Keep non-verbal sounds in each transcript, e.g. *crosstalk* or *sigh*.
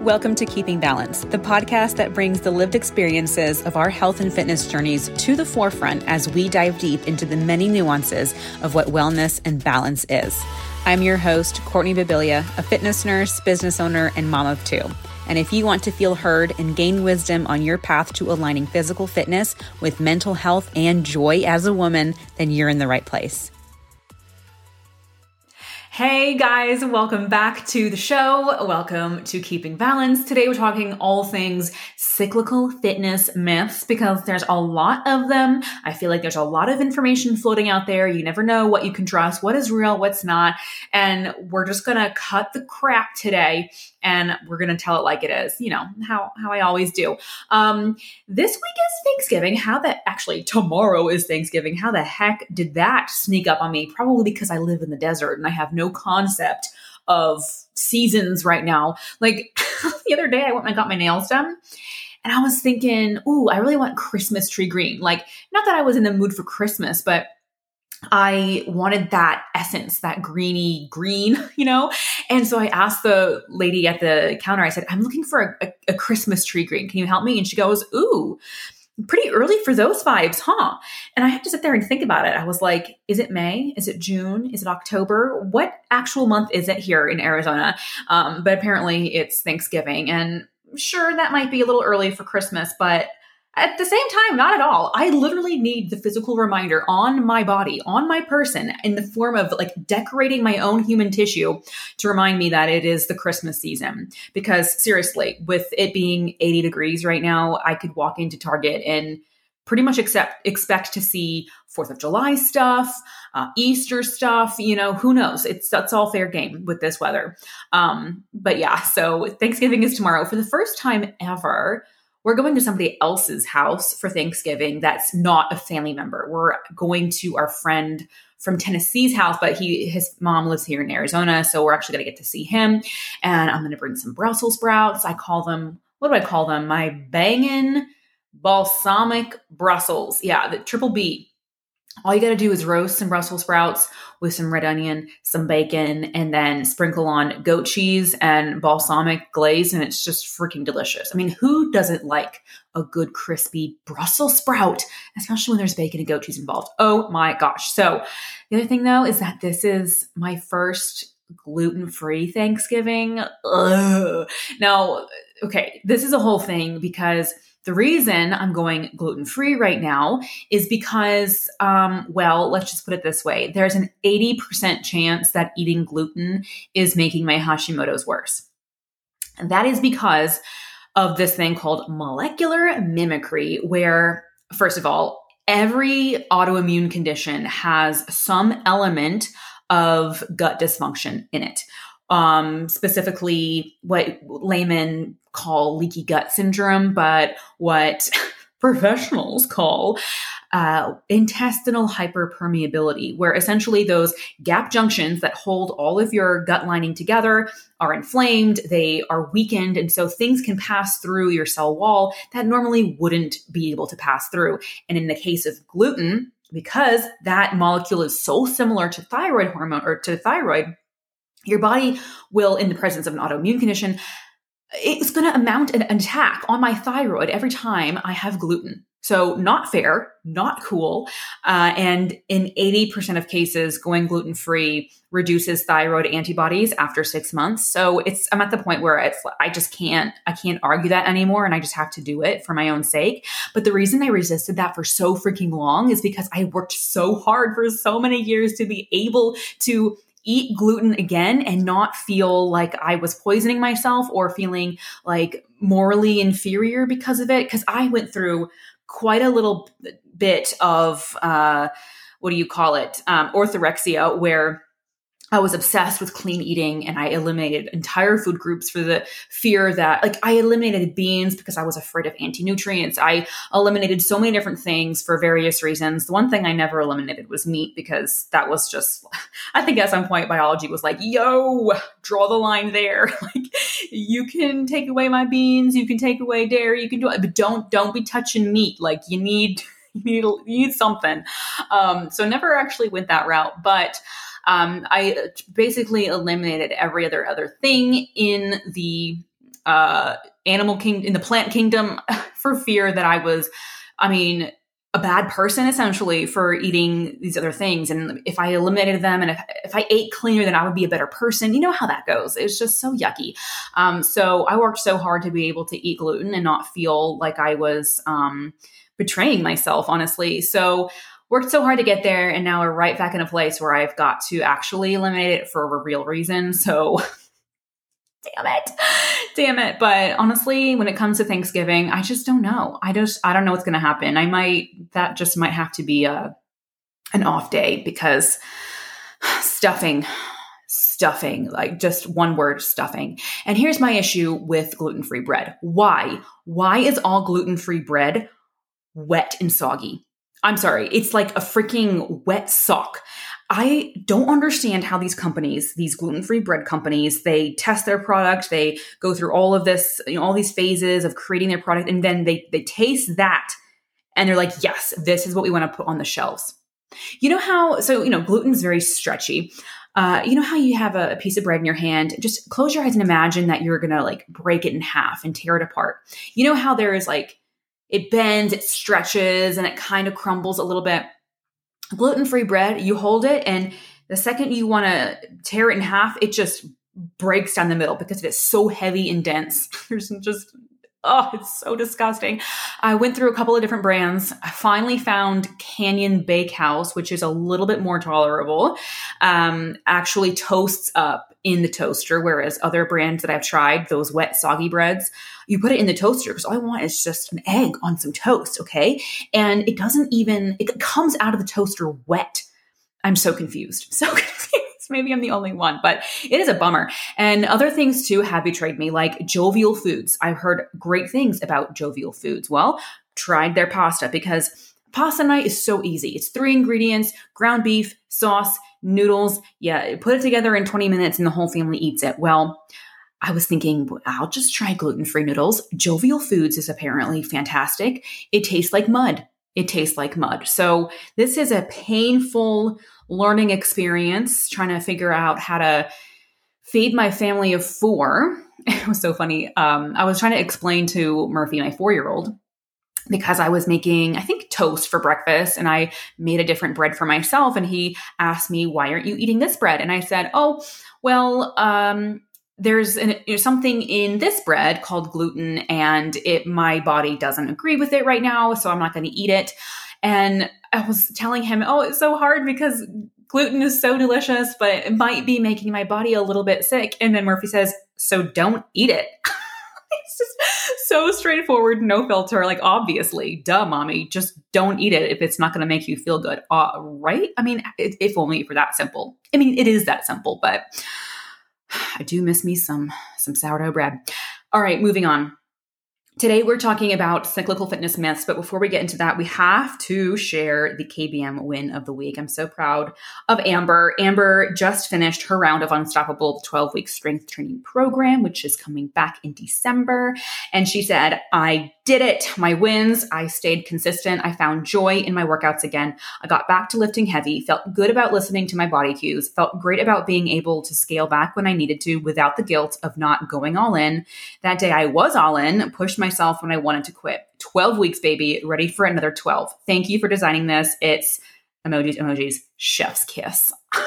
Welcome to Keeping Balance, the podcast that brings the lived experiences of our health and fitness journeys to the forefront as we dive deep into the many nuances of what wellness and balance is. I'm your host, Courtney Babilia, a fitness nurse, business owner, and mom of two. And if you want to feel heard and gain wisdom on your path to aligning physical fitness with mental health and joy as a woman, then you're in the right place. Hey guys, welcome back to the show. Welcome to Keeping Balance. Today we're talking all things cyclical fitness myths because there's a lot of them. I feel like there's a lot of information floating out there. You never know what you can trust, what is real, what's not. And we're just going to cut the crap today and we're going to tell it like it is, you know, how, how I always do. Um, this week is Thanksgiving. How the actually tomorrow is Thanksgiving. How the heck did that sneak up on me? Probably because I live in the desert and I have no concept of seasons right now. Like *laughs* the other day, I went and got my nails done. And I was thinking, ooh, I really want Christmas tree green. Like, not that I was in the mood for Christmas, but I wanted that essence, that greeny green, *laughs* you know? And so I asked the lady at the counter, I said, I'm looking for a, a, a Christmas tree green. Can you help me? And she goes, Ooh, pretty early for those vibes, huh? And I had to sit there and think about it. I was like, is it May? Is it June? Is it October? What actual month is it here in Arizona? Um, but apparently it's Thanksgiving. And sure, that might be a little early for Christmas, but at the same time, not at all. I literally need the physical reminder on my body, on my person, in the form of like decorating my own human tissue to remind me that it is the Christmas season. Because seriously, with it being 80 degrees right now, I could walk into Target and pretty much accept, expect to see Fourth of July stuff, uh, Easter stuff. You know, who knows? It's that's all fair game with this weather. Um, but yeah, so Thanksgiving is tomorrow for the first time ever we're going to somebody else's house for Thanksgiving that's not a family member. We're going to our friend from Tennessee's house, but he his mom lives here in Arizona, so we're actually going to get to see him. And I'm going to bring some Brussels sprouts. I call them what do I call them? My bangin' balsamic Brussels. Yeah, the triple B all you got to do is roast some Brussels sprouts with some red onion, some bacon, and then sprinkle on goat cheese and balsamic glaze, and it's just freaking delicious. I mean, who doesn't like a good crispy Brussels sprout, especially when there's bacon and goat cheese involved? Oh my gosh. So, the other thing though is that this is my first gluten free Thanksgiving. Ugh. Now, okay, this is a whole thing because the reason I'm going gluten free right now is because, um, well, let's just put it this way there's an 80% chance that eating gluten is making my Hashimoto's worse. And that is because of this thing called molecular mimicry, where, first of all, every autoimmune condition has some element of gut dysfunction in it um, specifically what laymen call leaky gut syndrome, but what *laughs* professionals call uh, intestinal hyperpermeability, where essentially those gap junctions that hold all of your gut lining together are inflamed, they are weakened, and so things can pass through your cell wall that normally wouldn't be able to pass through. And in the case of gluten, because that molecule is so similar to thyroid hormone or to thyroid, your body will, in the presence of an autoimmune condition, it's going to amount an attack on my thyroid every time I have gluten. So, not fair, not cool. Uh, and in 80% of cases, going gluten free reduces thyroid antibodies after six months. So, it's, I'm at the point where it's, I just can't, I can't argue that anymore. And I just have to do it for my own sake. But the reason I resisted that for so freaking long is because I worked so hard for so many years to be able to eat gluten again and not feel like I was poisoning myself or feeling like morally inferior because of it. Because I went through quite a little bit of, uh, what do you call it? Um, orthorexia, where I was obsessed with clean eating and I eliminated entire food groups for the fear that, like, I eliminated beans because I was afraid of anti nutrients. I eliminated so many different things for various reasons. The one thing I never eliminated was meat because that was just, *laughs* I think at some point biology was like, yo, draw the line there. *laughs* like, you can take away my beans, you can take away dairy, you can do it, but don't, don't be touching meat. Like, you need, *laughs* you need, you need something. Um, so never actually went that route, but, um, I basically eliminated every other other thing in the uh, animal king in the plant kingdom *laughs* for fear that I was, I mean, a bad person essentially for eating these other things. And if I eliminated them and if, if I ate cleaner, then I would be a better person. You know how that goes. It's just so yucky. Um, so I worked so hard to be able to eat gluten and not feel like I was um, betraying myself, honestly. So worked so hard to get there. And now we're right back in a place where I've got to actually eliminate it for a real reason. *laughs* So damn it. Damn it. But honestly when it comes to thanksgiving i just don't know. I just i don't know what's going to happen. I might that just might have to be a an off day because *sighs* stuffing stuffing like just one word stuffing. And here's my issue with gluten-free bread. Why? Why is all gluten-free bread wet and soggy i'm sorry it's like a freaking wet sock I don't understand how these companies, these gluten-free bread companies, they test their product, they go through all of this, you know, all these phases of creating their product, and then they they taste that and they're like, yes, this is what we want to put on the shelves. You know how so you know gluten is very stretchy. Uh, you know how you have a, piece of bread in your hand? Just close your eyes and imagine that you're gonna like break it in half and tear it apart. You know how there is like it bends, it stretches, and it kind of crumbles a little bit gluten free bread, you hold it, and the second you want to tear it in half, it just breaks down the middle because it is so heavy and dense. *laughs* There's just Oh, it's so disgusting. I went through a couple of different brands. I finally found Canyon Bakehouse, which is a little bit more tolerable. Um, actually toasts up in the toaster, whereas other brands that I've tried, those wet, soggy breads, you put it in the toaster because all I want is just an egg on some toast, okay? And it doesn't even, it comes out of the toaster wet. I'm so confused. *laughs* So confused. Maybe I'm the only one, but it is a bummer. And other things too have betrayed me, like Jovial Foods. I've heard great things about Jovial Foods. Well, tried their pasta because pasta night is so easy. It's three ingredients ground beef, sauce, noodles. Yeah, put it together in 20 minutes and the whole family eats it. Well, I was thinking, I'll just try gluten free noodles. Jovial Foods is apparently fantastic. It tastes like mud. It tastes like mud. So, this is a painful learning experience trying to figure out how to feed my family of four. *laughs* It was so funny. Um, I was trying to explain to Murphy, my four year old, because I was making, I think, toast for breakfast and I made a different bread for myself. And he asked me, Why aren't you eating this bread? And I said, Oh, well, um, there's, an, there's something in this bread called gluten, and it my body doesn't agree with it right now, so I'm not going to eat it. And I was telling him, oh, it's so hard because gluten is so delicious, but it might be making my body a little bit sick. And then Murphy says, so don't eat it. *laughs* it's just so straightforward, no filter. Like, obviously, duh, mommy, just don't eat it if it's not going to make you feel good. Uh, right? I mean, if only for that simple. I mean, it is that simple, but *sighs* I do miss me some some sourdough bread. All right, moving on. Today, we're talking about cyclical fitness myths, but before we get into that, we have to share the KBM win of the week. I'm so proud of Amber. Amber just finished her round of Unstoppable 12 week strength training program, which is coming back in December. And she said, I did it. My wins. I stayed consistent. I found joy in my workouts again. I got back to lifting heavy, felt good about listening to my body cues, felt great about being able to scale back when I needed to without the guilt of not going all in. That day I was all in, pushed myself when I wanted to quit. 12 weeks, baby, ready for another 12. Thank you for designing this. It's emojis, emojis, chef's kiss. *laughs*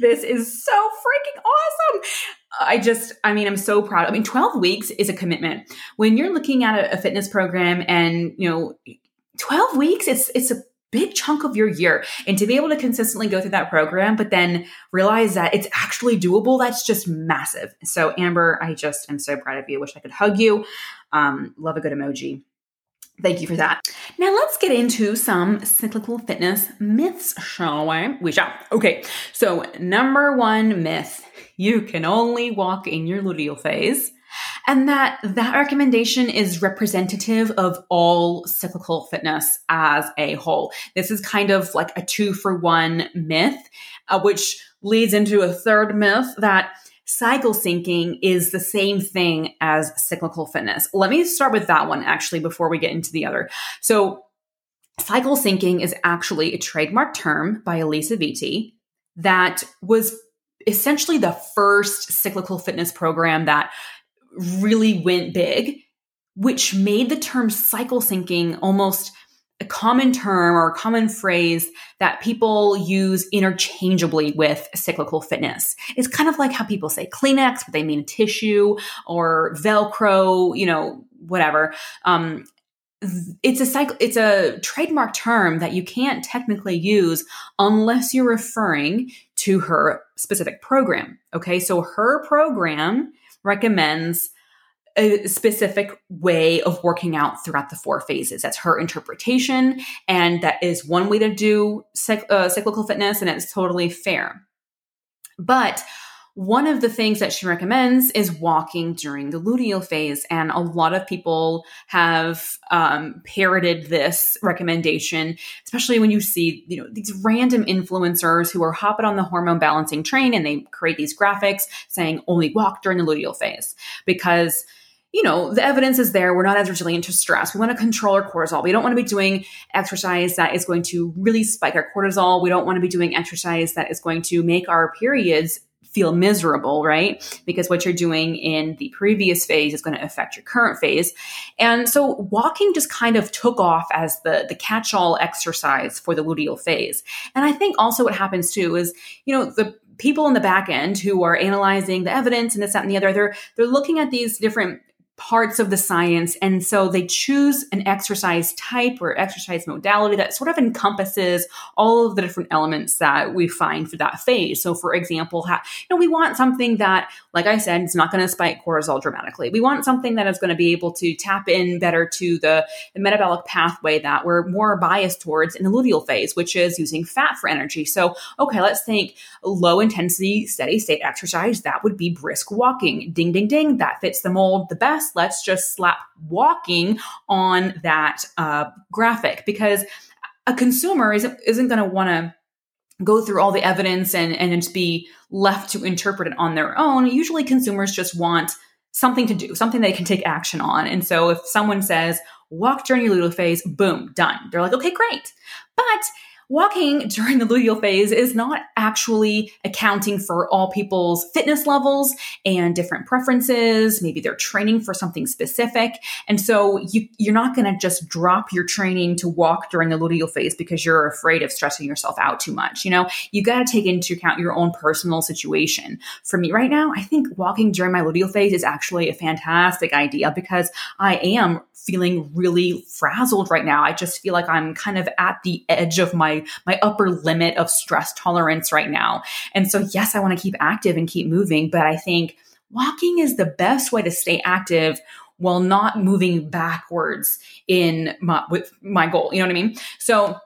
this is so freaking awesome. I just, I mean, I'm so proud. I mean, 12 weeks is a commitment. When you're looking at a, a fitness program and, you know, 12 weeks, it's, it's a big chunk of your year. And to be able to consistently go through that program, but then realize that it's actually doable, that's just massive. So, Amber, I just am so proud of you. Wish I could hug you. Um, love a good emoji. Thank you for that. Now let's get into some cyclical fitness myths, shall we? We shall. Okay, so number one myth you can only walk in your luteal phase. And that that recommendation is representative of all cyclical fitness as a whole. This is kind of like a two for one myth, uh, which leads into a third myth that cycle syncing is the same thing as cyclical fitness. Let me start with that one actually before we get into the other. So, cycle syncing is actually a trademark term by Alisa Vitti that was essentially the first cyclical fitness program that really went big, which made the term cycle syncing almost a common term or a common phrase that people use interchangeably with cyclical fitness. It's kind of like how people say Kleenex, but they mean tissue or Velcro, you know, whatever. Um, it's a cycle it's a trademark term that you can't technically use unless you're referring to her specific program okay so her program recommends a specific way of working out throughout the four phases. That's her interpretation, and that is one way to do uh, cyclical fitness, and it's totally fair. But one of the things that she recommends is walking during the luteal phase. And a lot of people have um, parroted this recommendation, especially when you see, you know, these random influencers who are hopping on the hormone balancing train and they create these graphics saying only walk during the luteal phase because you know, the evidence is there. We're not as resilient to stress. We want to control our cortisol. We don't want to be doing exercise that is going to really spike our cortisol. We don't want to be doing exercise that is going to make our periods feel miserable, right? Because what you're doing in the previous phase is going to affect your current phase. And so walking just kind of took off as the, the catch-all exercise for the luteal phase. And I think also what happens too is, you know, the people in the back end who are analyzing the evidence and this, that, and the other, they're they're looking at these different parts of the science. And so they choose an exercise type or exercise modality that sort of encompasses all of the different elements that we find for that phase. So, for example, ha- you know, we want something that, like I said, it's not going to spike cortisol dramatically. We want something that is going to be able to tap in better to the, the metabolic pathway that we're more biased towards in the luteal phase, which is using fat for energy. So, okay, let's think low intensity, steady state exercise. That would be brisk walking. Ding, ding, ding. That fits the mold the best let's just slap walking on that uh, graphic because a consumer isn't, isn't going to want to go through all the evidence and, and just be left to interpret it on their own. Usually consumers just want something to do, something they can take action on. And so if someone says, walk during your luteal phase, boom, done. They're like, okay, great. But walking during the luteal phase is not actually accounting for all people's fitness levels and different preferences. Maybe they're training for something specific. And so you, you're not going to just drop your training to walk during the luteal phase because you're afraid of stressing yourself out too much. You know, you got to take into account your own personal situation. For me right now, I think walking during my luteal phase is actually a fantastic idea because I am feeling really frazzled right now. I just feel like I'm kind of at the edge of my my upper limit of stress tolerance right now. And so yes, I want to keep active and keep moving, but I think walking is the best way to stay active while not moving backwards in my with my goal. You know what I mean? So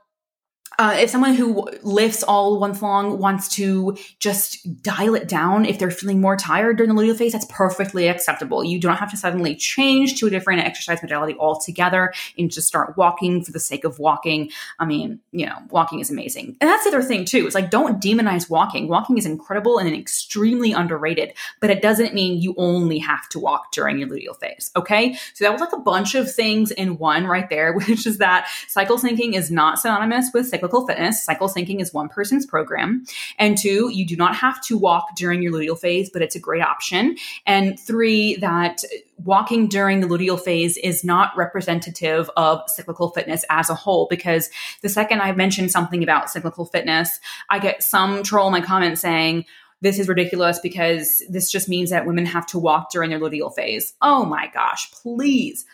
uh, if someone who lifts all month long wants to just dial it down if they're feeling more tired during the luteal phase, that's perfectly acceptable. You don't have to suddenly change to a different exercise modality altogether and just start walking for the sake of walking. I mean, you know, walking is amazing. And that's the other thing too. It's like don't demonize walking. Walking is incredible and extremely underrated, but it doesn't mean you only have to walk during your luteal phase. Okay. So that was like a bunch of things in one right there, *laughs* which is that cycle syncing is not synonymous with cycle cyclical fitness. Cycle syncing is one person's program. And two, you do not have to walk during your luteal phase, but it's a great option. And three, that walking during the luteal phase is not representative of cyclical fitness as a whole because the second I mention something about cyclical fitness, I get some troll in my comments saying, this is ridiculous because this just means that women have to walk during their luteal phase. Oh my gosh, please.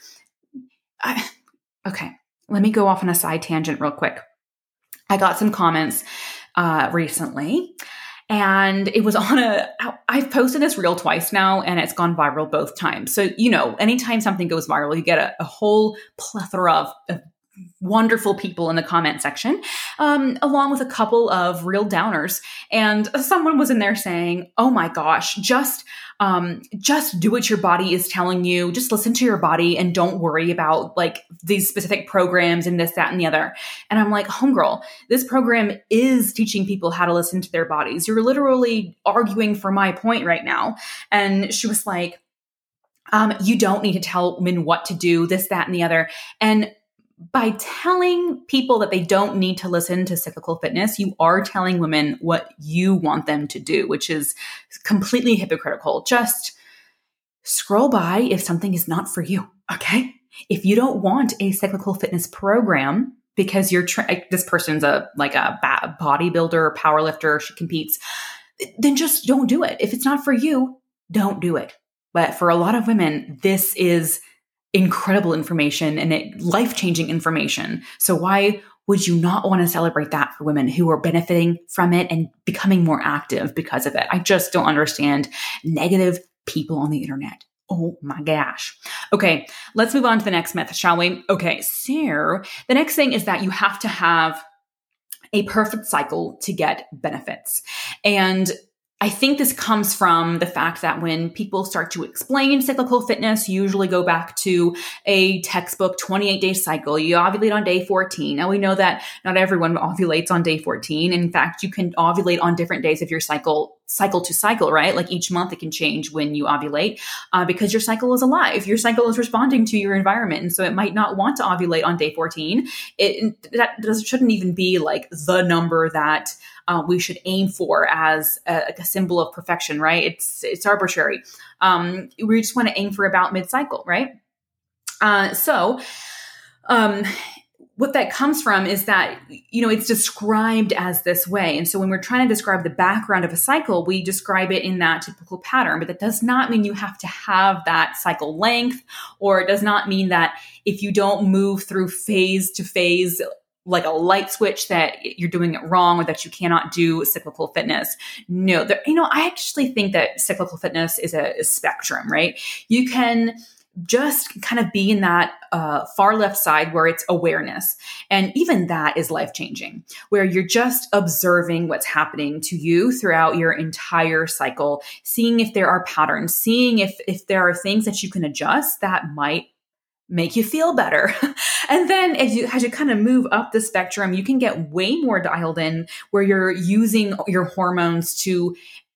I, okay, let me go off on a side tangent real quick. I got some comments uh, recently and it was *laughs* on a i've posted this reel twice now and it's gone viral both times. So you know anytime something goes viral you get a, a whole plethora of, of, wonderful people in the comment section um, along with a couple of real downers and someone was in there saying oh my gosh just um, just do what your body is telling you. Just listen to your body and don't worry about like these specific programs and this, that, and the other. And I'm like, homegirl, this program is teaching people how to listen to their bodies. You're literally arguing for my point right now. And she was like, um, you don't need to tell women what to do, this, that, and the other. And by telling people that they don't need to listen to cyclical fitness, you are telling women what you want them to do, which is completely hypocritical. Just scroll by if something is not for you. Okay. If you don't want a cyclical fitness program because you're tra- this person's a like a bodybuilder, powerlifter, she competes, then just don't do it. If it's not for you, don't do it. But for a lot of women, this is incredible information and life changing information. So why would you not want to celebrate that for women who are benefiting from it and becoming more active because of it? I just don't understand negative people on the internet. Oh my gosh. Okay, let's move on to the next myth, shall we? Okay, so the next thing is that you have to have a perfect cycle to get benefits. And I think this comes from the fact that when people start to explain cyclical fitness, usually go back to a textbook 28 day cycle. You ovulate on day 14. Now we know that not everyone ovulates on day 14. In fact, you can ovulate on different days of your cycle cycle to cycle, right? Like each month it can change when you ovulate uh, because your cycle is alive. Your cycle is responding to your environment. And so it might not want to ovulate on day 14. It, that does, shouldn't even be like the number that uh, we should aim for as a, a, symbol of perfection, right? It's, it's arbitrary. Um, we just want to aim for about mid cycle, right? Uh, so, um, what that comes from is that you know it's described as this way and so when we're trying to describe the background of a cycle we describe it in that typical pattern but that does not mean you have to have that cycle length or it does not mean that if you don't move through phase to phase like a light switch that you're doing it wrong or that you cannot do cyclical fitness. No, there, you know, I actually think that cyclical fitness is a, a spectrum, right? You can just kind of be in that uh, far left side where it's awareness. And even that is life changing, where you're just observing what's happening to you throughout your entire cycle, seeing if there are patterns, seeing if, if there are things that you can adjust that might make you feel better. *laughs* and then as you as you kind of move up the spectrum, you can get way more dialed in where you're using your hormones to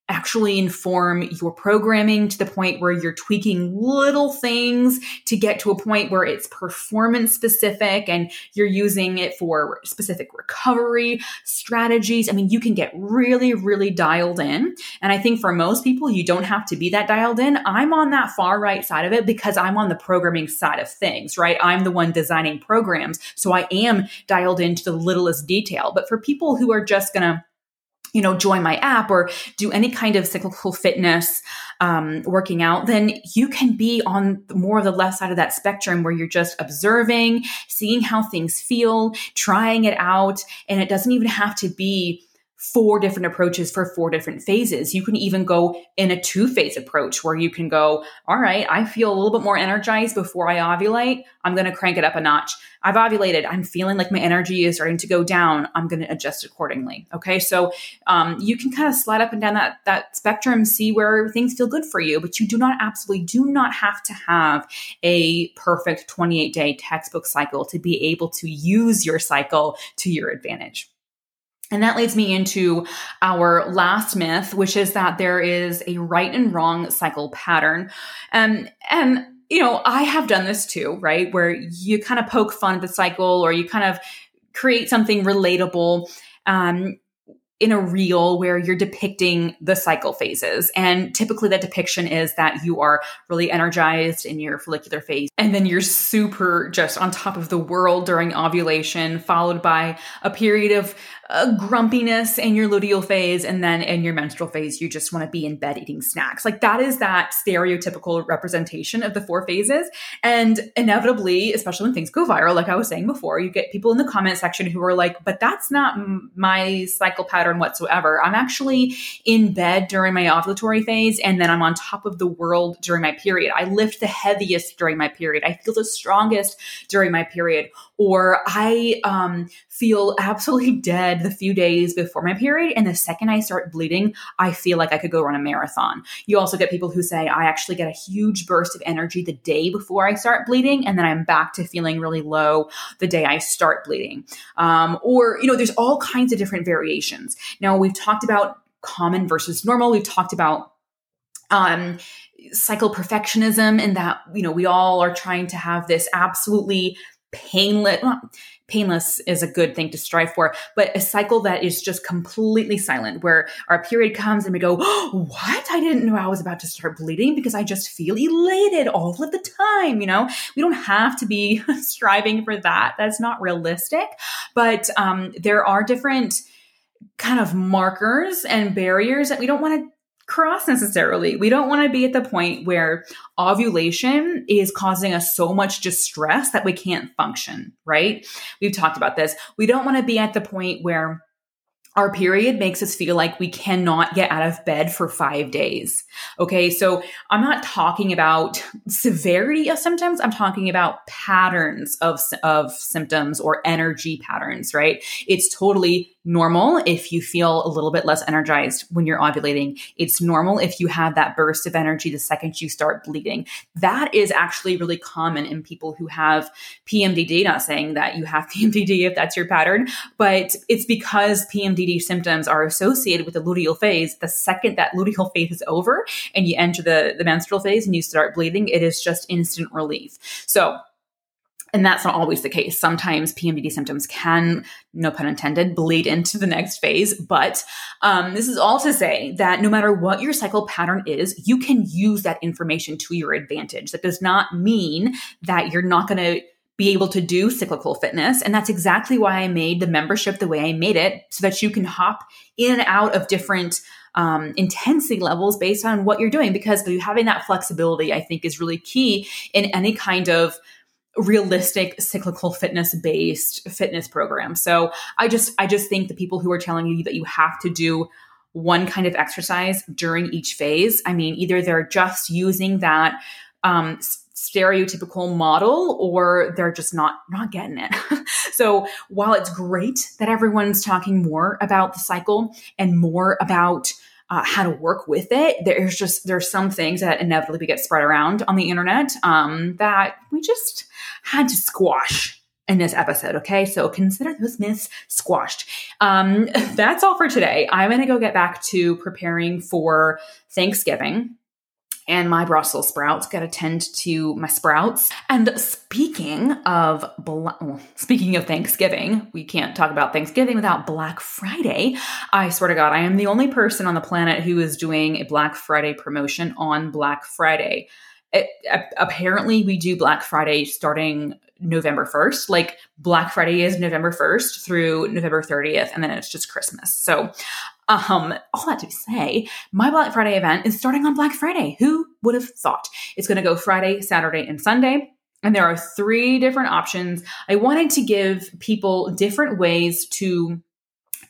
actually inform your programming to the point where you're tweaking little things to get to a point where it's performance specific and you're using it for specific recovery strategies. I mean, you can get really, really dialed in. And I think for most people, you don't have to be that dialed in. I'm on that far right side of it because I'm on the programming side of things, right? I'm the one designing programs. So I am dialed into the littlest detail. But for people who are just going to you know, join my app or do any kind of cyclical fitness um, working out, then you can be on more of the left side of that spectrum where you're just observing, seeing how things feel, trying it out. And it doesn't even have to be four different approaches for four different phases. You can even go in a two phase approach where you can go, all right, I feel a little bit more energized before I ovulate. I'm going to crank it up a notch. I've ovulated. I'm feeling like my energy is starting to go down. I'm going to adjust accordingly. Okay. So, um, you can kind of slide up and down that, that spectrum, see where things feel good for you, but you do not absolutely do not have to have a perfect 28 day textbook cycle to be able to use your cycle to your advantage. And that leads me into our last myth, which is that there is a right and wrong cycle pattern. Um, and, you know, I have done this too, right? Where you kind of poke fun at the cycle or you kind of create something relatable. Um, in a reel where you're depicting the cycle phases. And typically that depiction is that you are really energized in your follicular phase. And then you're super just on top of the world during ovulation, followed by a period of uh, grumpiness in your luteal phase. And then in your menstrual phase, you just want to be in bed eating snacks. Like that is that stereotypical representation of the four phases. And inevitably, especially when things go viral, like I was saying before, you get people in the comment section who are like, but that's not my cycle pattern whatsoever. I'm actually in bed during my ovulatory phase. And then I'm on top of the world during my period. I lift the heaviest during my period. I feel the strongest during my period. Or I um, feel absolutely *laughs* dead the few days before my period. And the second I start bleeding, I feel like I could go run a marathon. You also get people who say, I actually get a huge burst of energy the day before I start bleeding. And then I'm back to feeling really low the day I start bleeding. Um, or, you know, there's all kinds of different variations. Now, we've talked about common versus normal. We've talked about um, cycle perfectionism and that, you know, we all are trying to have this absolutely painless painless is a good thing to strive for but a cycle that is just completely silent where our period comes and we go oh, *gasps* what? I didn't know i was about to start bleeding because i just feel elated all of the time you know? We don't have to be *laughs* striving for that. That's not realistic but um, there are different kind of markers and barriers that we don't want to cross necessarily. We don't want to be at the point where ovulation is causing us so much distress that we can't function, right? We've talked about this. We don't want to be at the point where our period makes us feel like we cannot get out of bed for five days. Okay. So I'm not talking about severity of symptoms. I'm talking about patterns of, of symptoms or energy patterns, right? It's totally normal if you feel a little bit less energized when you're ovulating. It's normal if you have that burst of energy the second you start bleeding. That is actually really common in people who have PMDD, not saying that you have *laughs* PMDD if that's your pattern, but it's because PMDD symptoms are associated with the luteal phase. The second that luteal phase is over and you enter the, the menstrual phase and you start bleeding, it is just instant relief. So and that's not always the case. Sometimes PMDD symptoms can, no pun intended, bleed into the next phase. But um, this is all to say that no matter what your cycle pattern is, you can use that information to your advantage. That does not mean that you're not going to be able to do cyclical fitness. And that's exactly why I made the membership the way I made it, so that you can hop in and out of different um, intensity levels based on what you're doing. Because having that flexibility, I think, is really key in any kind of realistic cyclical fitness based fitness program. So I just I just think the people who are telling you that you have to do one kind of exercise during each phase, I mean either they're just using that um, stereotypical model or they're just not not getting it. *laughs* so while it's great that everyone's talking more about the cycle and more about uh, how to work with it. There's just there's some things that inevitably get spread around on the internet um, that we just had to squash in this episode. Okay, so consider those myths squashed. Um, *laughs* that's all for today. I'm going to go get back to preparing for Thanksgiving and my Brussels sprouts. Got to tend to my sprouts. And speaking of well, speaking of Thanksgiving, we can't talk about Thanksgiving without Black Friday. I swear to God, I am the only person on the planet who is doing a Black Friday promotion on Black Friday. It, apparently, we do Black Friday starting November 1st. Like Black Friday is November 1st through November 30th, and then it's just Christmas. So um, all that to say, my Black Friday event is starting on Black Friday. Who would have thought? It's going to go Friday, Saturday, and Sunday. And there are three different options. I wanted to give people different ways to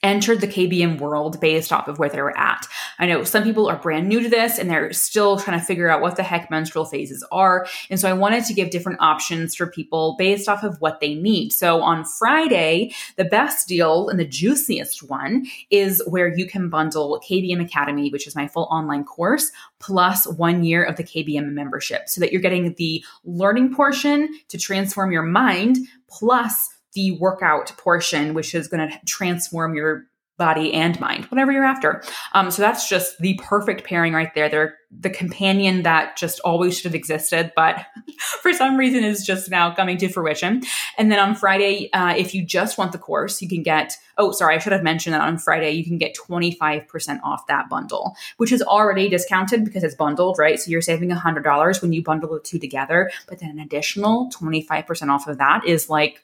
entered the KBM world based off of where they were at. I know some people are brand new to this and they're still trying to figure out what the heck menstrual phases are. And so I wanted to give different options for people based off of what they need. So on Friday, the best deal and the juiciest one is where you can bundle KBM Academy, which is my full online course, plus one year of the KBM membership so that you're getting the learning portion to transform your mind plus the workout portion, which is going to transform your body and mind, whatever you're after. Um, so that's just the perfect pairing right there. They're the companion that just always should have existed, but *laughs* for some reason is just now coming to fruition. And then on Friday, uh, if you just want the course, you can get, oh, sorry, I should have mentioned that on Friday, you can get 25% off that bundle, which is already discounted because it's bundled, right? So you're saving $100 when you bundle the two together, but then an additional 25% off of that is like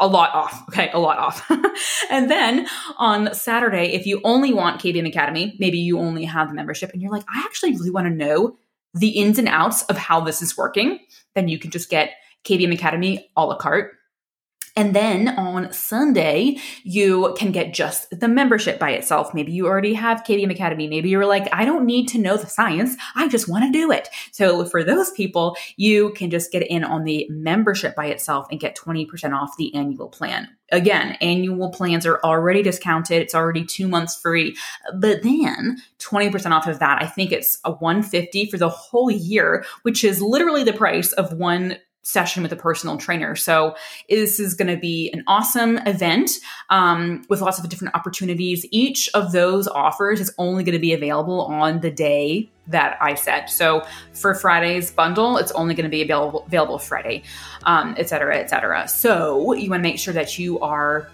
a lot off. Okay, a lot off. *laughs* and then on Saturday, if you only want KBM Academy, maybe you only have the membership and you're like, I actually really want to know the ins and outs of how this is working, then you can just get KBM Academy a la carte and then on Sunday, you can get just the membership by itself. Maybe you already have KBM Academy. Maybe you're like, I don't need to know the science. I just want to do it. So for those people, you can just get in on the membership by itself and get 20% off the annual plan. Again, annual plans are already discounted. It's already two months free. But then 20% off of that, I think it's a 150 for the whole year, which is literally the price of one session with a personal trainer. So this is going to be an awesome event um, with lots of different opportunities. Each of those offers is only going to be available on the day that I set. So for Friday's bundle, it's only going to be available available Friday, um, et cetera, et cetera. So you want to make sure that you are.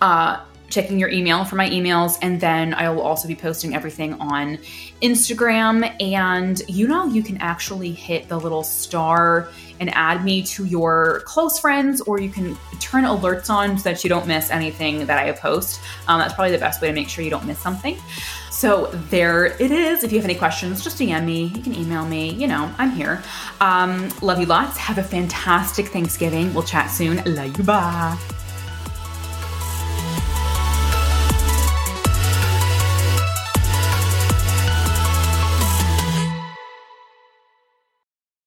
Uh, checking your email for my emails and then I will also be posting everything on Instagram and you know you can actually hit the little star and add me to your close friends, or you can turn alerts on so that you don't miss anything that I post. Um, that's probably the best way to make sure you don't miss something. So there it is. If you have any questions, just DM me. You can email me. You know, I'm here. Um, love you lots. Have a fantastic Thanksgiving. We'll chat soon. Love you. Bye.